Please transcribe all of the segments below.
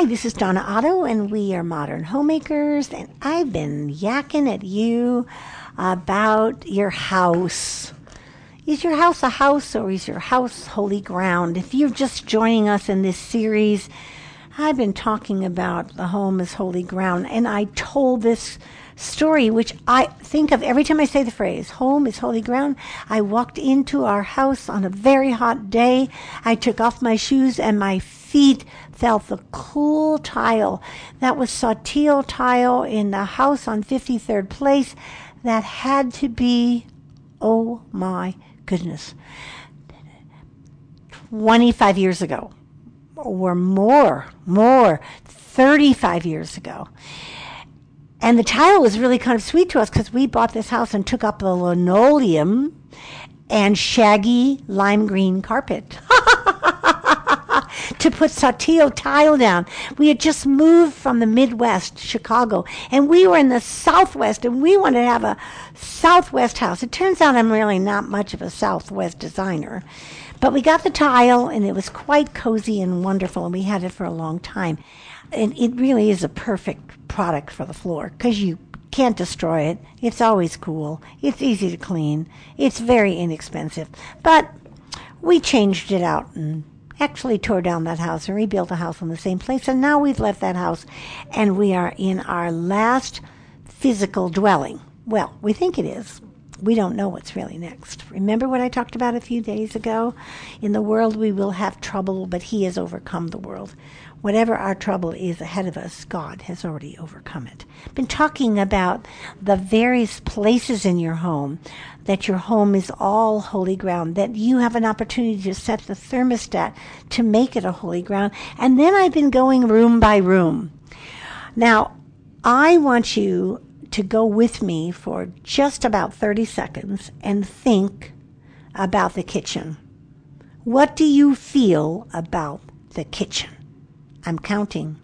Hi, this is Donna Otto, and we are modern homemakers. And I've been yakking at you about your house. Is your house a house or is your house holy ground? If you're just joining us in this series, I've been talking about the home as holy ground, and I told this story, which I think of every time I say the phrase, home is holy ground. I walked into our house on a very hot day. I took off my shoes and my feet felt the cool tile. That was Saltillo tile in the house on 53rd Place. That had to be, oh my goodness, 25 years ago or more, more, 35 years ago. And the tile was really kind of sweet to us because we bought this house and took up the linoleum and shaggy lime green carpet to put Saltillo tile down. We had just moved from the Midwest, Chicago, and we were in the Southwest and we wanted to have a Southwest house. It turns out I'm really not much of a Southwest designer. But we got the tile and it was quite cozy and wonderful and we had it for a long time. And it really is a perfect product for the floor because you can't destroy it. It's always cool. It's easy to clean. It's very inexpensive. But we changed it out and actually tore down that house and rebuilt a house in the same place. And now we've left that house and we are in our last physical dwelling. Well, we think it is. We don't know what's really next. Remember what I talked about a few days ago? In the world we will have trouble, but He has overcome the world. Whatever our trouble is ahead of us, God has already overcome it. Been talking about the various places in your home, that your home is all holy ground, that you have an opportunity to set the thermostat to make it a holy ground. And then I've been going room by room. Now, I want you to go with me for just about 30 seconds and think about the kitchen. What do you feel about the kitchen? I'm counting.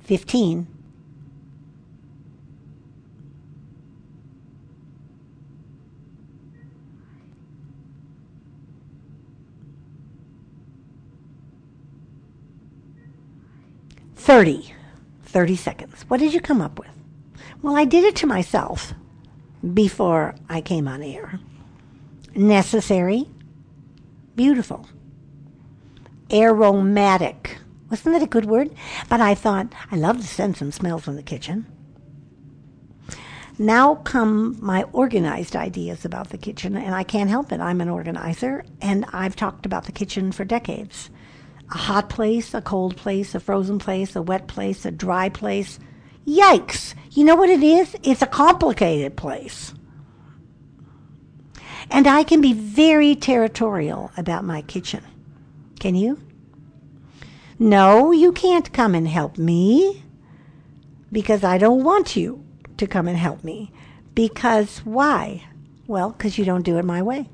Fifteen. Thirty. Thirty seconds. What did you come up with? Well, I did it to myself before I came on air. Necessary, beautiful, aromatic. Wasn't that a good word? But I thought, I love the scents and smells in the kitchen. Now come my organized ideas about the kitchen, and I can't help it. I'm an organizer, and I've talked about the kitchen for decades. A hot place, a cold place, a frozen place, a wet place, a dry place, Yikes. You know what it is? It's a complicated place. And I can be very territorial about my kitchen. Can you? No, you can't come and help me because I don't want you to come and help me. Because why? Well, because you don't do it my way.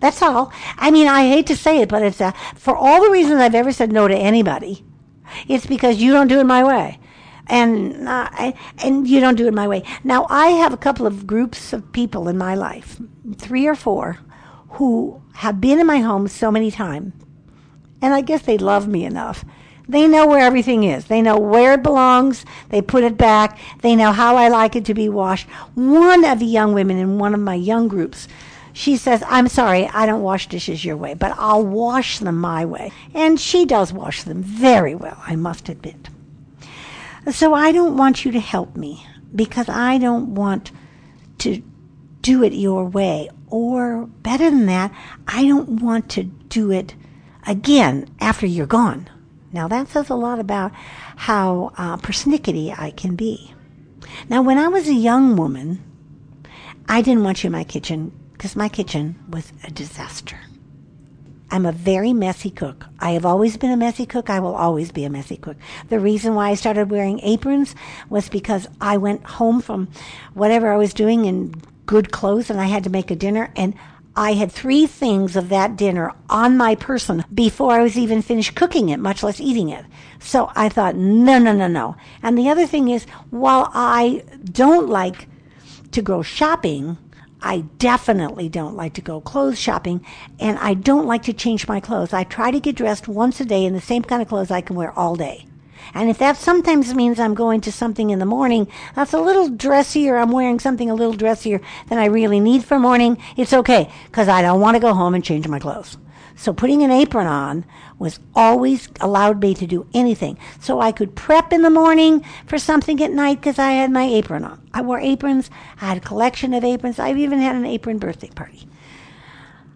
That's all. I mean, I hate to say it, but it's a, for all the reasons I've ever said no to anybody, it's because you don't do it my way and uh, and you don't do it my way. Now I have a couple of groups of people in my life, three or four, who have been in my home so many times, and I guess they love me enough. They know where everything is. They know where it belongs. They put it back. They know how I like it to be washed. One of the young women in one of my young groups, she says, I'm sorry, I don't wash dishes your way, but I'll wash them my way. And she does wash them very well, I must admit. So I don't want you to help me because I don't want to do it your way. Or better than that, I don't want to do it again after you're gone. Now that says a lot about how uh, persnickety I can be. Now, when I was a young woman, I didn't want you in my kitchen because my kitchen was a disaster. I'm a very messy cook. I have always been a messy cook. I will always be a messy cook. The reason why I started wearing aprons was because I went home from whatever I was doing in good clothes and I had to make a dinner and I had three things of that dinner on my person before I was even finished cooking it, much less eating it. So I thought, no, no, no, no. And the other thing is, while I don't like to go shopping. I definitely don't like to go clothes shopping, and I don't like to change my clothes. I try to get dressed once a day in the same kind of clothes I can wear all day. And if that sometimes means I'm going to something in the morning that's a little dressier, I'm wearing something a little dressier than I really need for morning, it's okay, because I don't want to go home and change my clothes. So putting an apron on was always allowed me to do anything. So I could prep in the morning for something at night because I had my apron on. I wore aprons. I had a collection of aprons. I've even had an apron birthday party.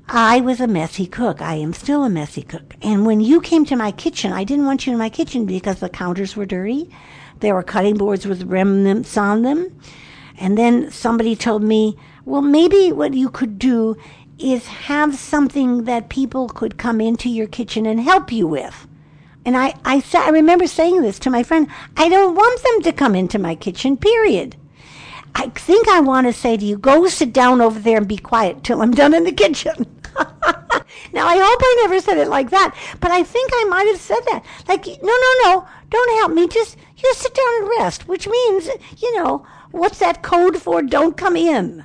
I was a messy cook. I am still a messy cook. And when you came to my kitchen, I didn't want you in my kitchen because the counters were dirty. There were cutting boards with remnants on them. And then somebody told me, well, maybe what you could do is have something that people could come into your kitchen and help you with. And I, I, I remember saying this to my friend. I don't want them to come into my kitchen, period. I think I want to say to you, go sit down over there and be quiet till I'm done in the kitchen. now, I hope I never said it like that, but I think I might have said that. Like, no, no, no, don't help me. Just, just sit down and rest, which means, you know, what's that code for don't come in?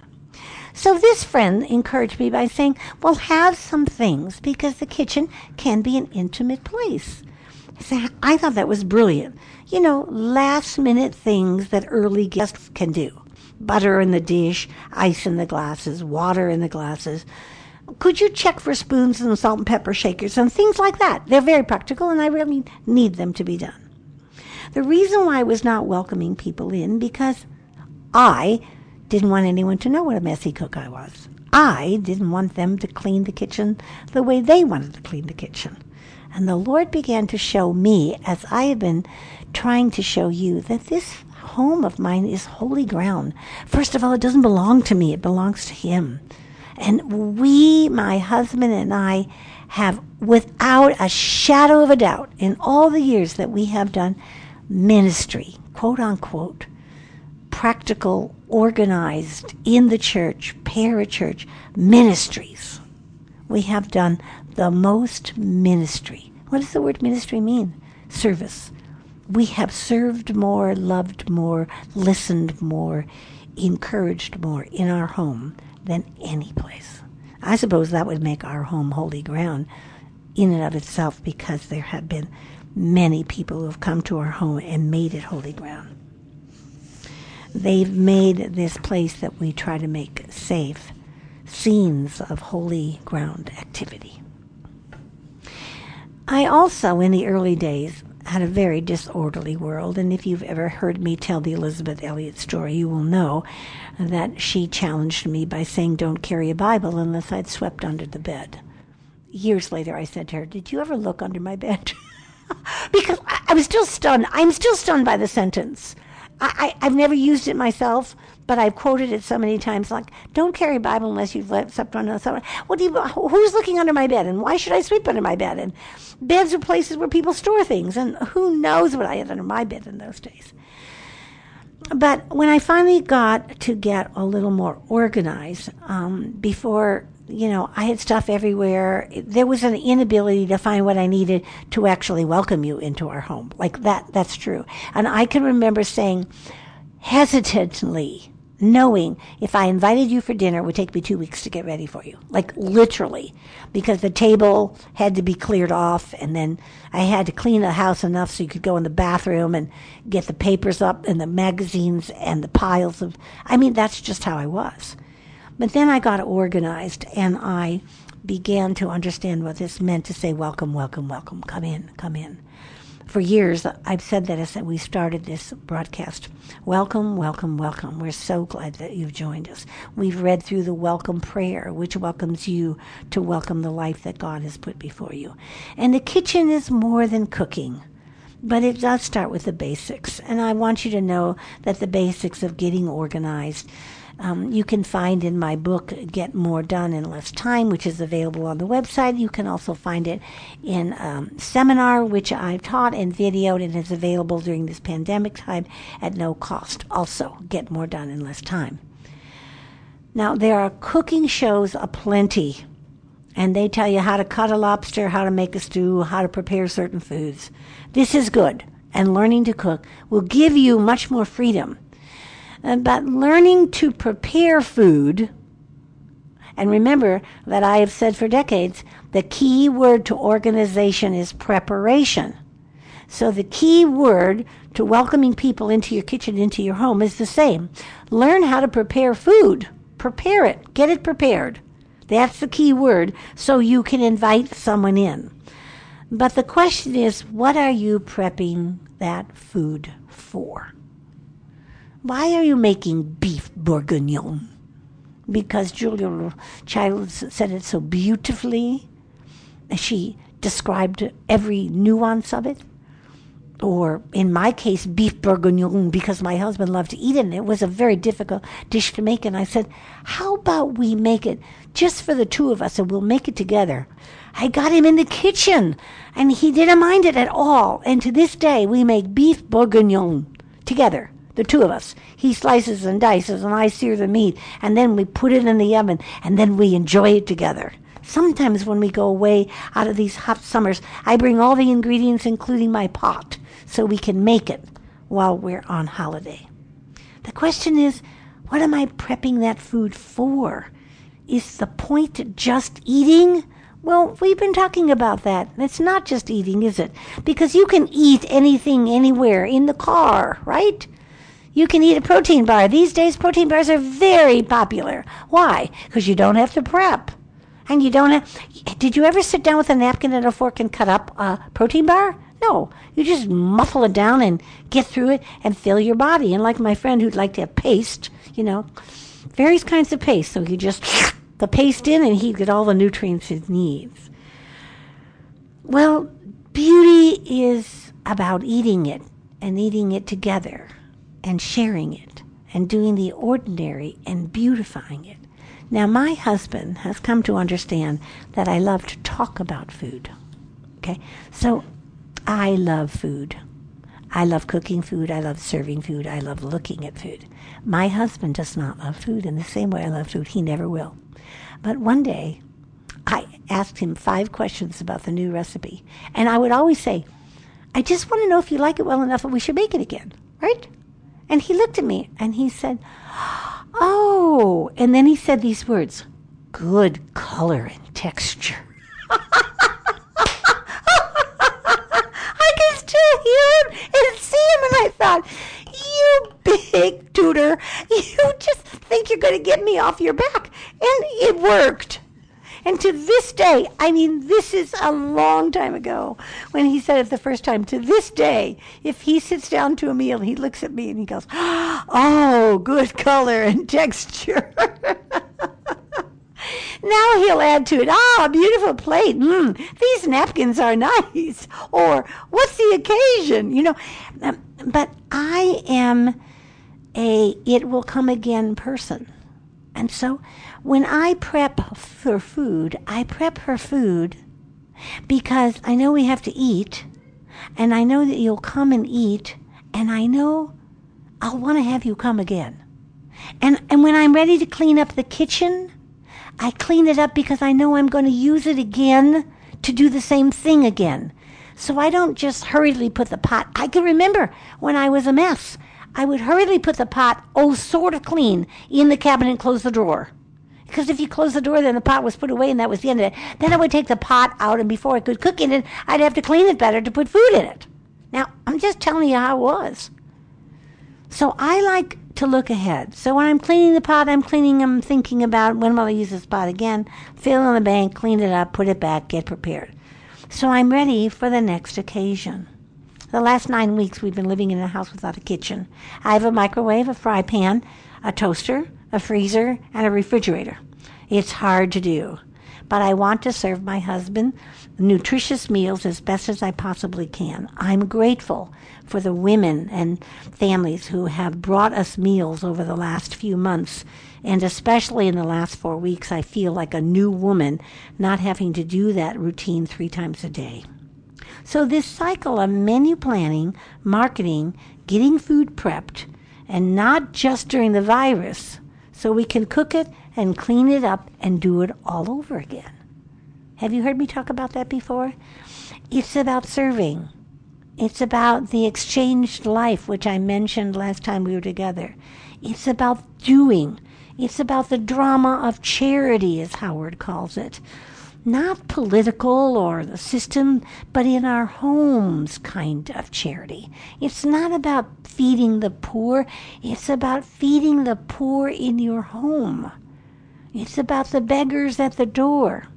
So this friend encouraged me by saying, well, have some things because the kitchen can be an intimate place. I thought that was brilliant. You know, last minute things that early guests can do. Butter in the dish, ice in the glasses, water in the glasses. Could you check for spoons and salt and pepper shakers and things like that? They're very practical and I really need them to be done. The reason why I was not welcoming people in because I didn't want anyone to know what a messy cook I was. I didn't want them to clean the kitchen the way they wanted to clean the kitchen. And the Lord began to show me, as I have been trying to show you, that this home of mine is holy ground. First of all, it doesn't belong to me, it belongs to Him. And we, my husband and I, have, without a shadow of a doubt, in all the years that we have done ministry, quote unquote, practical, organized in the church, parachurch ministries. We have done the most ministry. What does the word ministry mean? Service. We have served more, loved more, listened more, encouraged more in our home than any place. I suppose that would make our home holy ground in and of itself because there have been many people who have come to our home and made it holy ground. They've made this place that we try to make safe scenes of holy ground activity. I also, in the early days, had a very disorderly world, and if you've ever heard me tell the Elisabeth Elliot story, you will know that she challenged me by saying, Don't carry a Bible unless I'd swept under the bed. Years later, I said to her, Did you ever look under my bed? because I, I was still stunned. I'm still stunned by the sentence. I, I, have never used it myself, but I've quoted it so many times. Like, don't carry a Bible unless you've slept under someone. What do you? Who's looking under my bed, and why should I sleep under my bed? And beds are places where people store things, and who knows what I had under my bed in those days. But when I finally got to get a little more organized, um, before you know, I had stuff everywhere. There was an inability to find what I needed to actually welcome you into our home. Like that, that's true. And I can remember saying hesitantly, knowing if I invited you for dinner, it would take me two weeks to get ready for you. Like literally, because the table had to be cleared off and then I had to clean the house enough so you could go in the bathroom and get the papers up and the magazines and the piles of, I mean, that's just how I was. But then I got organized and I began to understand what this meant to say, welcome, welcome, welcome, come in, come in. For years, I've said that as we started this broadcast. Welcome, welcome, welcome. We're so glad that you've joined us. We've read through the welcome prayer, which welcomes you to welcome the life that God has put before you. And the kitchen is more than cooking but it does start with the basics. And I want you to know that the basics of getting organized um, you can find in my book Get More Done in Less Time, which is available on the website. You can also find it in um, seminar, which I've taught and videoed and is available during this pandemic time at no cost. Also, Get More Done in Less Time. Now, there are cooking shows aplenty, and they tell you how to cut a lobster, how to make a stew, how to prepare certain foods. This is good, and learning to cook will give you much more freedom Uh, but learning to prepare food, and remember that I have said for decades the key word to organization is preparation. So the key word to welcoming people into your kitchen, into your home is the same. Learn how to prepare food. Prepare it. Get it prepared. That's the key word so you can invite someone in. But the question is, what are you prepping that food for? Why are you making beef bourguignon? Because Julia Childs said it so beautifully. She described every nuance of it. Or in my case, beef bourguignon, because my husband loved to eat it, and it was a very difficult dish to make. And I said, How about we make it just for the two of us and we'll make it together? I got him in the kitchen, and he didn't mind it at all. And to this day, we make beef bourguignon together the two of us. He slices and dices, and I sear the meat, and then we put it in the oven, and then we enjoy it together. Sometimes when we go away out of these hot summers, I bring all the ingredients, including my pot, so we can make it while we're on holiday. The question is, what am I prepping that food for? Is the point just eating? Well, we've been talking about that. It's not just eating, is it? Because you can eat anything anywhere in the car, right? You can eat a protein bar. These days, protein bars are very popular. Why? Because you don't have to prep. And you don't have. Did you ever sit down with a napkin and a fork and cut up a protein bar? No. You just muffle it down and get through it and fill your body. And like my friend who'd like to have paste, you know, various kinds of paste. So you just the paste in and he'd get all the nutrients he needs. Well, beauty is about eating it and eating it together and sharing it and doing the ordinary and beautifying it. Now, my husband has come to understand that I love to talk about food. Okay? So, I love food. I love cooking food. I love serving food. I love looking at food. My husband does not love food in the same way I love food. He never will. But one day, I asked him five questions about the new recipe. And I would always say, I just want to know if you like it well enough that we should make it again, right? And he looked at me and he said, Oh, and then he said these words good color and texture. I can still hear him and see him, and I thought, You big tutor, you just think you're going to get me off your back. And it worked. And to this day, I mean, this is a long time ago when he said it the first time. To this day, if he sits down to a meal, he looks at me and he goes, Oh, good color and texture. now he'll add to it, Ah, beautiful plate. Mm, these napkins are nice. Or, What's the occasion? You know, um, but I am a it will come again person. And so when I prep for food, I prep her food because I know we have to eat, and I know that you'll come and eat, and I know I'll want to have you come again. And, and when I'm ready to clean up the kitchen, I clean it up because I know I'm going to use it again to do the same thing again. So I don't just hurriedly put the pot. I can remember when I was a mess. I would hurriedly put the pot, oh, sort of clean, in the cabinet and close the drawer. Because if you close the door, then the pot was put away and that was the end of it. Then I would take the pot out, and before I could cook in it, I'd have to clean it better to put food in it. Now, I'm just telling you how it was. So I like to look ahead. So when I'm cleaning the pot, I'm cleaning, I'm thinking about when will I use this pot again, fill in the bank, clean it up, put it back, get prepared. So I'm ready for the next occasion. The last nine weeks we've been living in a house without a kitchen. I have a microwave, a fry pan, a toaster, a freezer, and a refrigerator. It's hard to do, but I want to serve my husband nutritious meals as best as I possibly can. I'm grateful for the women and families who have brought us meals over the last few months, and especially in the last four weeks, I feel like a new woman not having to do that routine three times a day. So, this cycle of menu planning, marketing, getting food prepped, and not just during the virus, so we can cook it and clean it up and do it all over again. Have you heard me talk about that before? It's about serving. It's about the exchanged life, which I mentioned last time we were together. It's about doing. It's about the drama of charity, as Howard calls it. Not political or the system, but in our homes kind of charity. It's not about feeding the poor, it's about feeding the poor in your home. It's about the beggars at the door.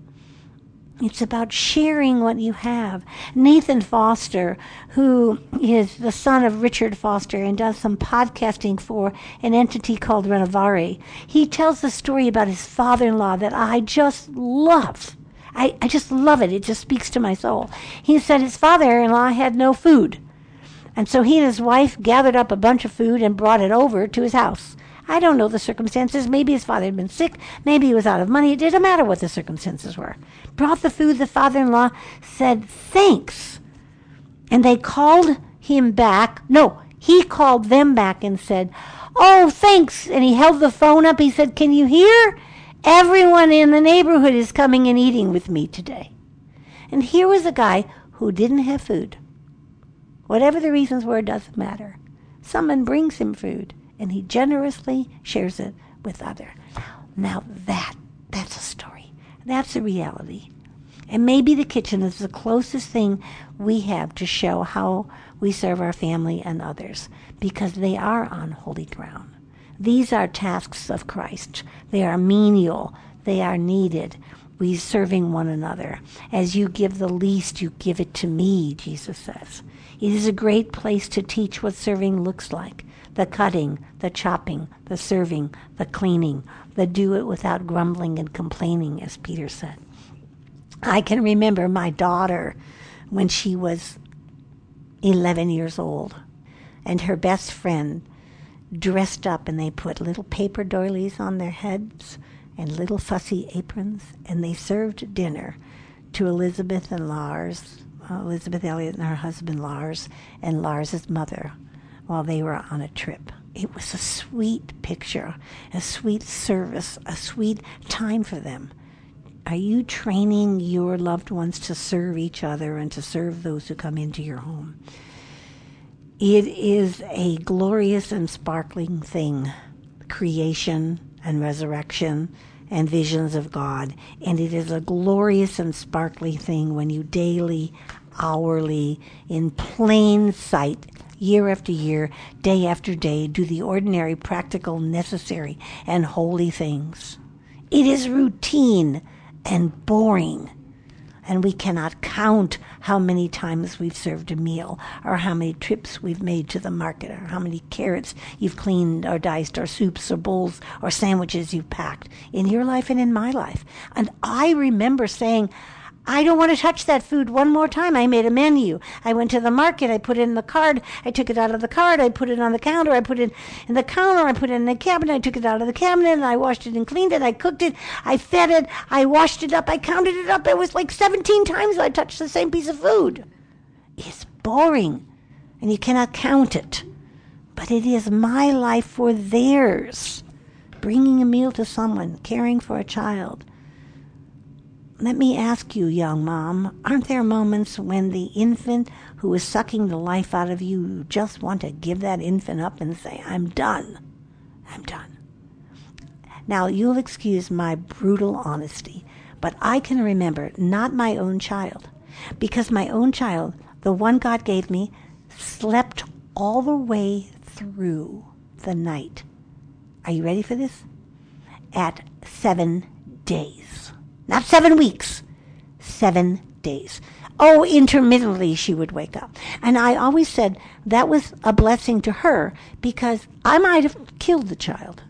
It's about sharing what you have. Nathan Foster, who is the son of Richard Foster and does some podcasting for an entity called Renovare, he tells the story about his father in law that I just love. I, I just love it. It just speaks to my soul. He said his father in law had no food. And so he and his wife gathered up a bunch of food and brought it over to his house. I don't know the circumstances. Maybe his father had been sick. Maybe he was out of money. It didn't matter what the circumstances were. Brought the food. The father in law said, Thanks. And they called him back. No, he called them back and said, Oh, thanks. And he held the phone up. He said, Can you hear? Everyone in the neighborhood is coming and eating with me today. And here was a guy who didn't have food. Whatever the reasons were, doesn't matter. Someone brings him food and he generously shares it with others. Now that that's a story. That's a reality. And maybe the kitchen is the closest thing we have to show how we serve our family and others because they are on holy ground. These are tasks of Christ. They are menial. They are needed. We serving one another. As you give the least, you give it to me, Jesus says. It is a great place to teach what serving looks like the cutting, the chopping, the serving, the cleaning, the do it without grumbling and complaining, as Peter said. I can remember my daughter when she was 11 years old, and her best friend dressed up, and they put little paper doilies on their heads and little fussy aprons, and they served dinner to Elisabeth and Lars, uh, Elisabeth Elliot and her husband Lars, and Lars's mother while they were on a trip. It was a sweet picture, a sweet service, a sweet time for them. Are you training your loved ones to serve each other and to serve those who come into your home? It is a glorious and sparkling thing creation and resurrection and visions of God. And it is a glorious and sparkly thing when you daily, hourly, in plain sight, year after year, day after day, do the ordinary, practical, necessary, and holy things. It is routine and boring. And we cannot count how many times we've served a meal, or how many trips we've made to the market, or how many carrots you've cleaned or diced, or soups or bowls or sandwiches you've packed in your life and in my life. And I remember saying, I don't want to touch that food one more time. I made a menu. I went to the market. I put it in the card. I took it out of the card. I put it on the counter. I put it in the counter. I put it in the cabinet. I took it out of the cabinet and I washed it and cleaned it. I cooked it. I fed it. I washed it up. I counted it up. It was like 17 times I touched the same piece of food. It's boring and you cannot count it. But it is my life for theirs. Bringing a meal to someone, caring for a child let me ask you, young mom, aren't there moments when the infant who is sucking the life out of you, you just want to give that infant up and say, I'm done? I'm done. Now, you'll excuse my brutal honesty, but I can remember not my own child, because my own child, the one God gave me, slept all the way through the night. Are you ready for this? At seven days. Not seven weeks, seven days. Oh, intermittently she would wake up. And I always said that was a blessing to her because I might have killed the child.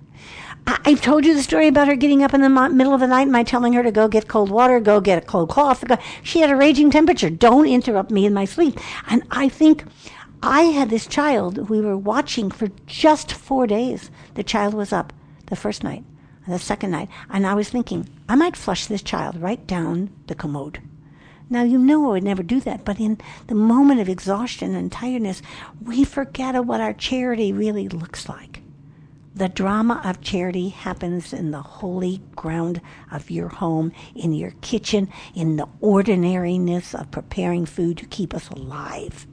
I, have told you the story about her getting up in the middle of the night and my telling her to go get cold water, go get a cold cloth. She had a raging temperature. Don't interrupt me in my sleep. And I think I had this child we were watching for just four days. The child was up the first night the second night, and I was thinking, I might flush this child right down the commode. Now, you know I would never do that, but in the moment of exhaustion and tiredness, we forget what our charity really looks like. The drama of charity happens in the holy ground of your home, in your kitchen, in the ordinariness of preparing food to keep us alive.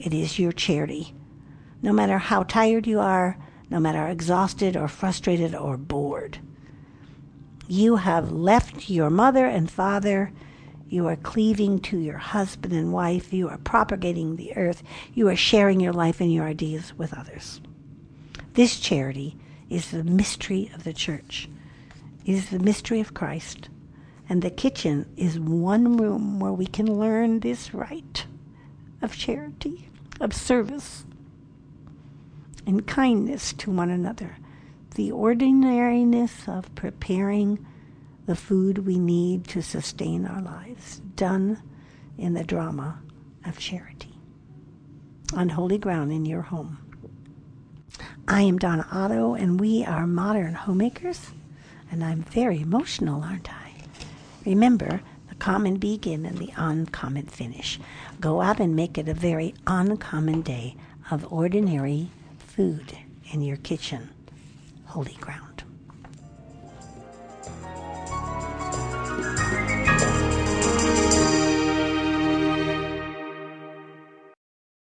It is your charity. No matter how tired you are, no matter exhausted or frustrated or bored. You have left your mother and father. You are cleaving to your husband and wife. You are propagating the earth. You are sharing your life and your ideas with others. This charity is the mystery of the church. It is the mystery of Christ. And the kitchen is one room where we can learn this rite of charity, of service, and kindness to one another. The ordinariness of preparing the food we need to sustain our lives, done in the drama of charity. On holy ground in your home. I am Donna Otto, and we are modern homemakers, and I'm very emotional, aren't I? Remember, the common begin and the uncommon finish. Go out and make it a very uncommon day of ordinary food in your kitchen. Holy ground.